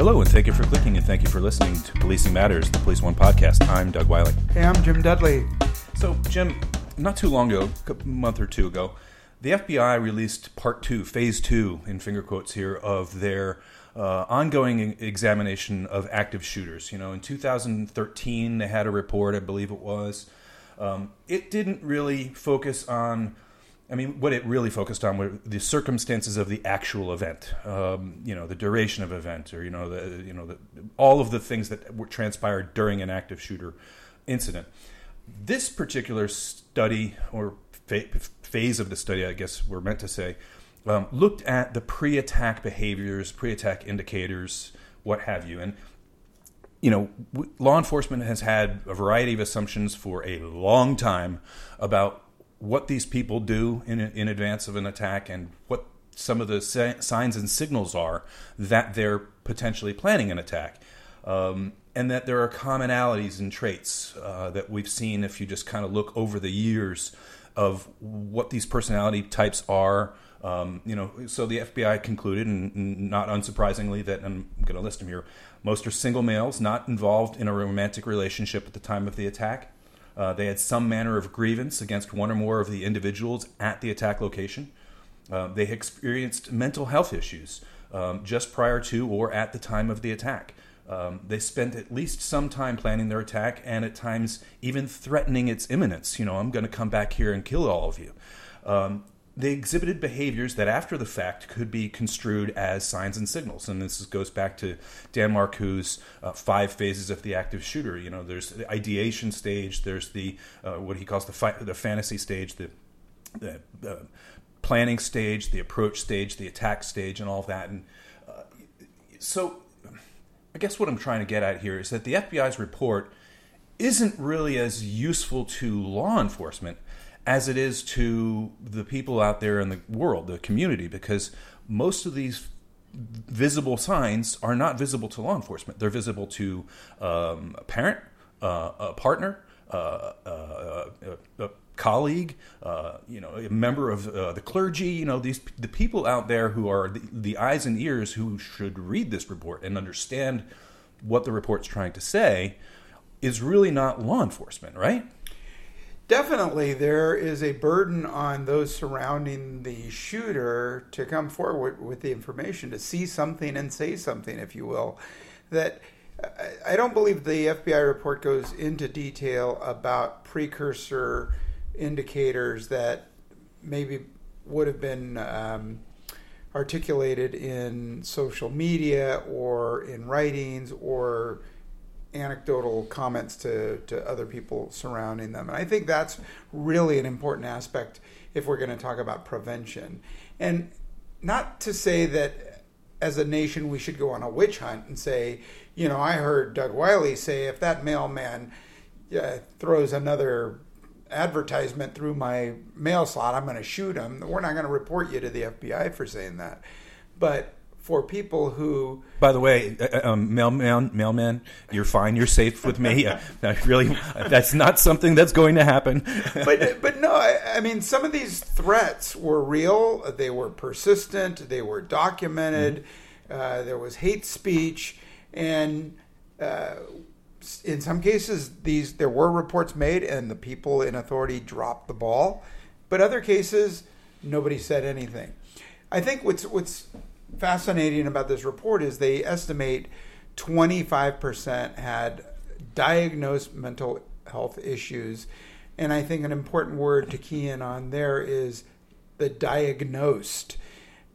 Hello, and thank you for clicking and thank you for listening to Policing Matters, the Police One podcast. I'm Doug Wyllie. Hey, I'm Jim Dudley. So, Jim, not too long ago, a month or two ago, the FBI released part two, phase two, in finger quotes here, of their uh, ongoing examination of active shooters. You know, in 2013, they had a report, I believe it was. Um, it didn't really focus on I mean, what it really focused on were the circumstances of the actual event. Um, you know, the duration of event, or you know, the you know, the, all of the things that were transpired during an active shooter incident. This particular study or phase of the study, I guess we're meant to say, um, looked at the pre-attack behaviors, pre-attack indicators, what have you, and you know, law enforcement has had a variety of assumptions for a long time about what these people do in, in advance of an attack and what some of the signs and signals are that they're potentially planning an attack. Um, and that there are commonalities and traits uh, that we've seen if you just kind of look over the years of what these personality types are. Um, you know, so the FBI concluded, and not unsurprisingly, that I'm going to list them here. Most are single males, not involved in a romantic relationship at the time of the attack. Uh, they had some manner of grievance against one or more of the individuals at the attack location. Uh, they experienced mental health issues um, just prior to or at the time of the attack. Um, they spent at least some time planning their attack and at times even threatening its imminence. You know, I'm going to come back here and kill all of you. Um, they exhibited behaviors that, after the fact, could be construed as signs and signals. And this goes back to Dan Marcou's uh, five phases of the active shooter. You know, there's the ideation stage, there's the uh, what he calls the fi- the fantasy stage, the the uh, planning stage, the approach stage, the attack stage, and all of that. And uh, so I guess what I'm trying to get at here is that the FBI's report isn't really as useful to law enforcement as it is to the people out there in the world, the community, because most of these visible signs are not visible to law enforcement. They're visible to um, a parent, uh, a partner, uh, uh, a colleague, uh, you know, a member of uh, the clergy, you know, these the people out there who are the, the, eyes and ears who should read this report and understand what the report's trying to say is really not law enforcement, right? Definitely, there is a burden on those surrounding the shooter to come forward with the information, to see something and say something, if you will. That I don't believe the FBI report goes into detail about precursor indicators that maybe would have been um, articulated in social media or in writings or anecdotal comments to, to other people surrounding them. And I think that's really an important aspect if we're going to talk about prevention. And not to say that as a nation we should go on a witch hunt and say, you know, I heard Doug Wyllie say if that mailman uh, throws another advertisement through my mail slot, I'm going to shoot him. We're not going to report you to the FBI for saying that. But for people who. By the way, uh, uh um, mailman, mailman, you're fine. You're safe with me. uh, really, that's not something that's going to happen. but but no, I, I, mean, some of these threats were real. They were persistent. They were documented. Mm-hmm. Uh, there was hate speech, and uh, in some cases, these there were reports made, and the people in authority dropped the ball. But other cases, nobody said anything. I think what's what's fascinating about this report is they estimate 25% had diagnosed mental health issues. And I think an important word to key in on there is the diagnosed.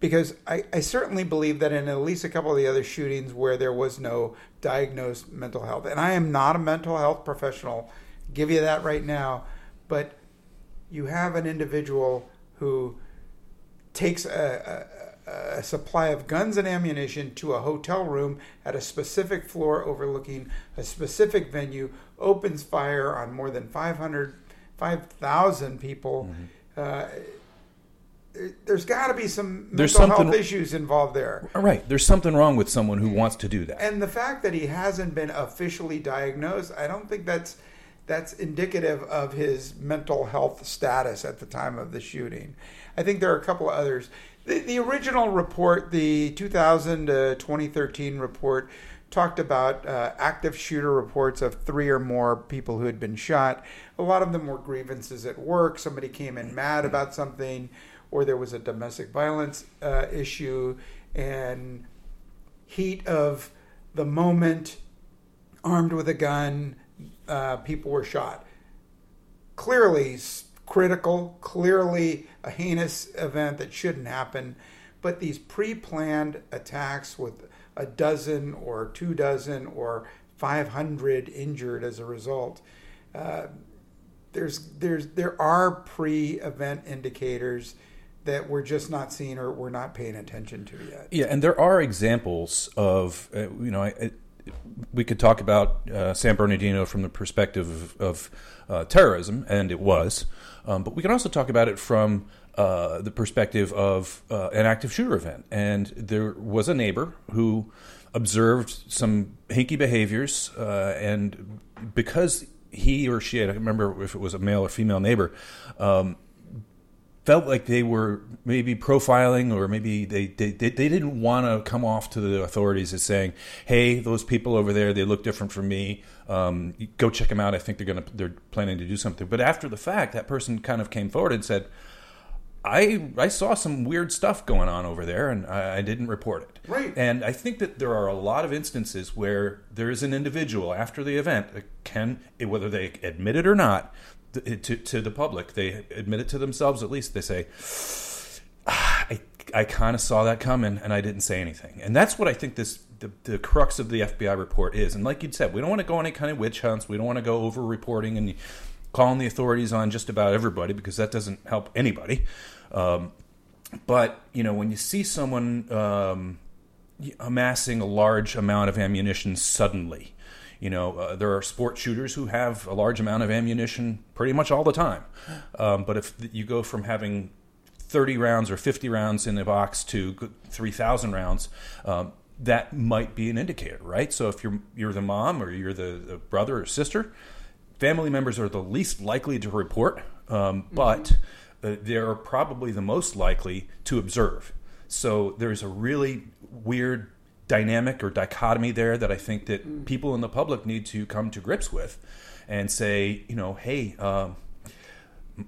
Because I, I certainly believe that in at least a couple of the other shootings where there was no diagnosed mental health, and I am not a mental health professional, give you that right now, but you have an individual who takes a, a supply of guns and ammunition to a hotel room at a specific floor overlooking a specific venue, opens fire on more than 500, 5,000 people. Mm-hmm. Uh, there's got to be some there's mental health issues involved there. Right. There's something wrong with someone who wants to do that. And the fact that he hasn't been officially diagnosed, I don't think that's that's indicative of his mental health status at the time of the shooting. I think there are a couple of others. The, the original report, the 2000 to 2013 report, talked about uh, active shooter reports of three or more people who had been shot. A lot of them were grievances at work. Somebody came in mad about something, or there was a domestic violence uh, issue, and heat of the moment, armed with a gun, uh, people were shot. Clearly critical, clearly a heinous event that shouldn't happen. But these pre planned attacks with a dozen or two dozen or 500 injured as a result, uh, there's, there's, there are pre event indicators that we're just not seeing or we're not paying attention to yet. Yeah, and there are examples of, uh, you know, I, we could talk about uh, San Bernardino from the perspective of, of uh, terrorism, and it was, um, but we can also talk about it from uh, the perspective of uh, an active shooter event. And there was a neighbor who observed some hinky behaviors, and because he or she, I don't remember if it was a male or female neighbor, um, felt like they were maybe profiling or maybe they, they, they didn't want to come off to the authorities as saying, hey, those people over there, they look different from me. Um, go check them out. I think they're going to, they're planning to do something. But after the fact, that person kind of came forward and said, I, I saw some weird stuff going on over there and I, I didn't report it. Right. And I think that there are a lot of instances where there is an individual after the event can, whether they admit it or not, to, to the public. They admit it to themselves at least. They say, ah, I, I kind of saw that coming and I didn't say anything. And that's what I think this the, the crux of the FBI report is. And like you said, we don't want to go on any kind of witch hunts. We don't want to go over reporting and calling the authorities on just about everybody because that doesn't help anybody. Um, but you know, when you see someone um, amassing a large amount of ammunition suddenly, you know, uh, there are sport shooters who have a large amount of ammunition pretty much all the time. Um, but if you go from having 30 rounds or 50 rounds in the box to 3,000 rounds, um, that might be an indicator, right? So if you're you're the mom or you're the, the brother or sister, family members are the least likely to report, um, but uh, they're probably the most likely to observe. So there's a really weird dynamic or dichotomy there that I think that mm. people in the public need to come to grips with and say, you know, hey, um,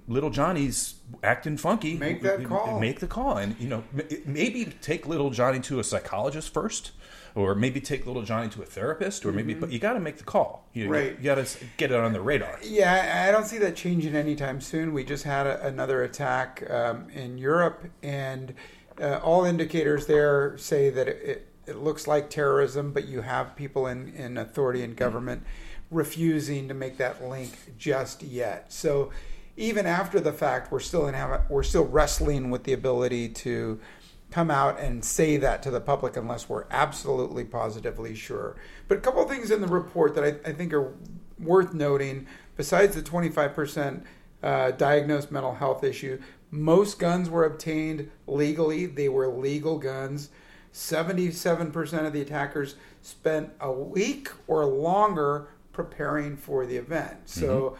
little Johnny's acting funky. Make that call. Make the call, and you know, maybe take little Johnny to a psychologist first, or maybe take little Johnny to a therapist, or maybe. Mm-hmm. But you got to make the call. You, right. You got to get it on the radar. Yeah, I don't see that changing anytime soon. We just had a, another attack um, in Europe, and uh, all indicators there say that it, it looks like terrorism, but you have people in, in authority and government refusing to make that link just yet. So even after the fact, we're still in we're still wrestling with the ability to come out and say that to the public unless we're absolutely positively sure. But a couple of things in the report that I, I think are worth noting, besides the 25% uh, diagnosed mental health issue, most guns were obtained legally. They were legal guns. 77% of the attackers spent a week or longer preparing for the event. So mm-hmm.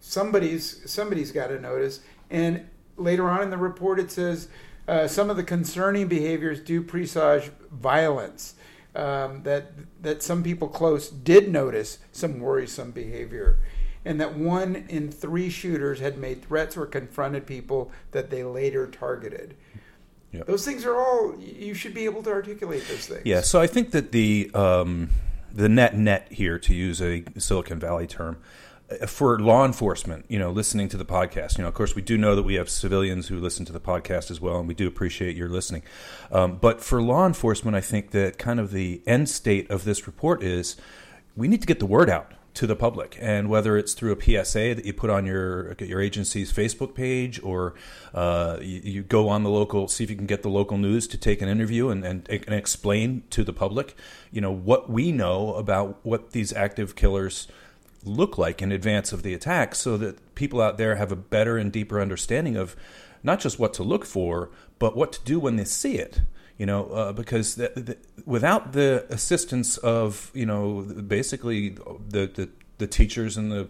somebody's somebody's got to notice. And later on in the report, it says uh, some of the concerning behaviors do presage violence. Um, that that some people close did notice some worrisome behavior, and that one in three shooters had made threats or confronted people that they later targeted. Yep. Those things are all you should be able to articulate those things. Yeah, so I think that the um, the net net here, to use a Silicon Valley term, uh, for law enforcement, you know, listening to the podcast, you know, of course, we do know that we have civilians who listen to the podcast as well, and we do appreciate your listening. Um, but for law enforcement, I think that kind of the end state of this report is we need to get the word out to the public, and whether it's through a PSA that you put on your your agency's Facebook page, or uh, you, you, go on the local, see if you can get the local news to take an interview and, and, and explain to the public, you know, what we know about what these active killers look like in advance of the attack, so that people out there have a better and deeper understanding of not just what to look for, but what to do when they see it you know, uh, because the, the, without the assistance of you know basically the, the, the teachers and the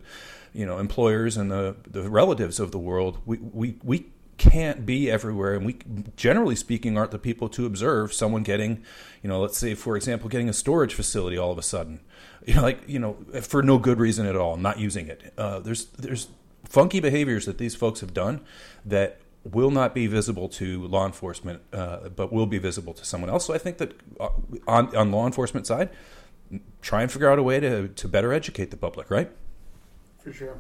you know employers and the the relatives of the world, we we we can't be everywhere. And we generally speaking aren't the people to observe someone getting you know let's say for example getting a storage facility all of a sudden. You know like you know for no good reason at all not using it. Uh, there's there's funky behaviors that these folks have done that will not be visible to law enforcement, uh, but will be visible to someone else. So I think that uh, on on law enforcement side, try and figure out a way to to better educate the public, right? For sure.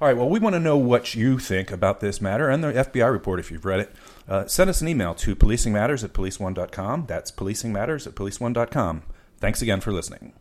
All right. Well, we want to know what you think about this matter and the FBI report if you've read it. Uh, send us an email to policingmatters at policeone.com. That's policingmatters at policeone.com. Thanks again for listening.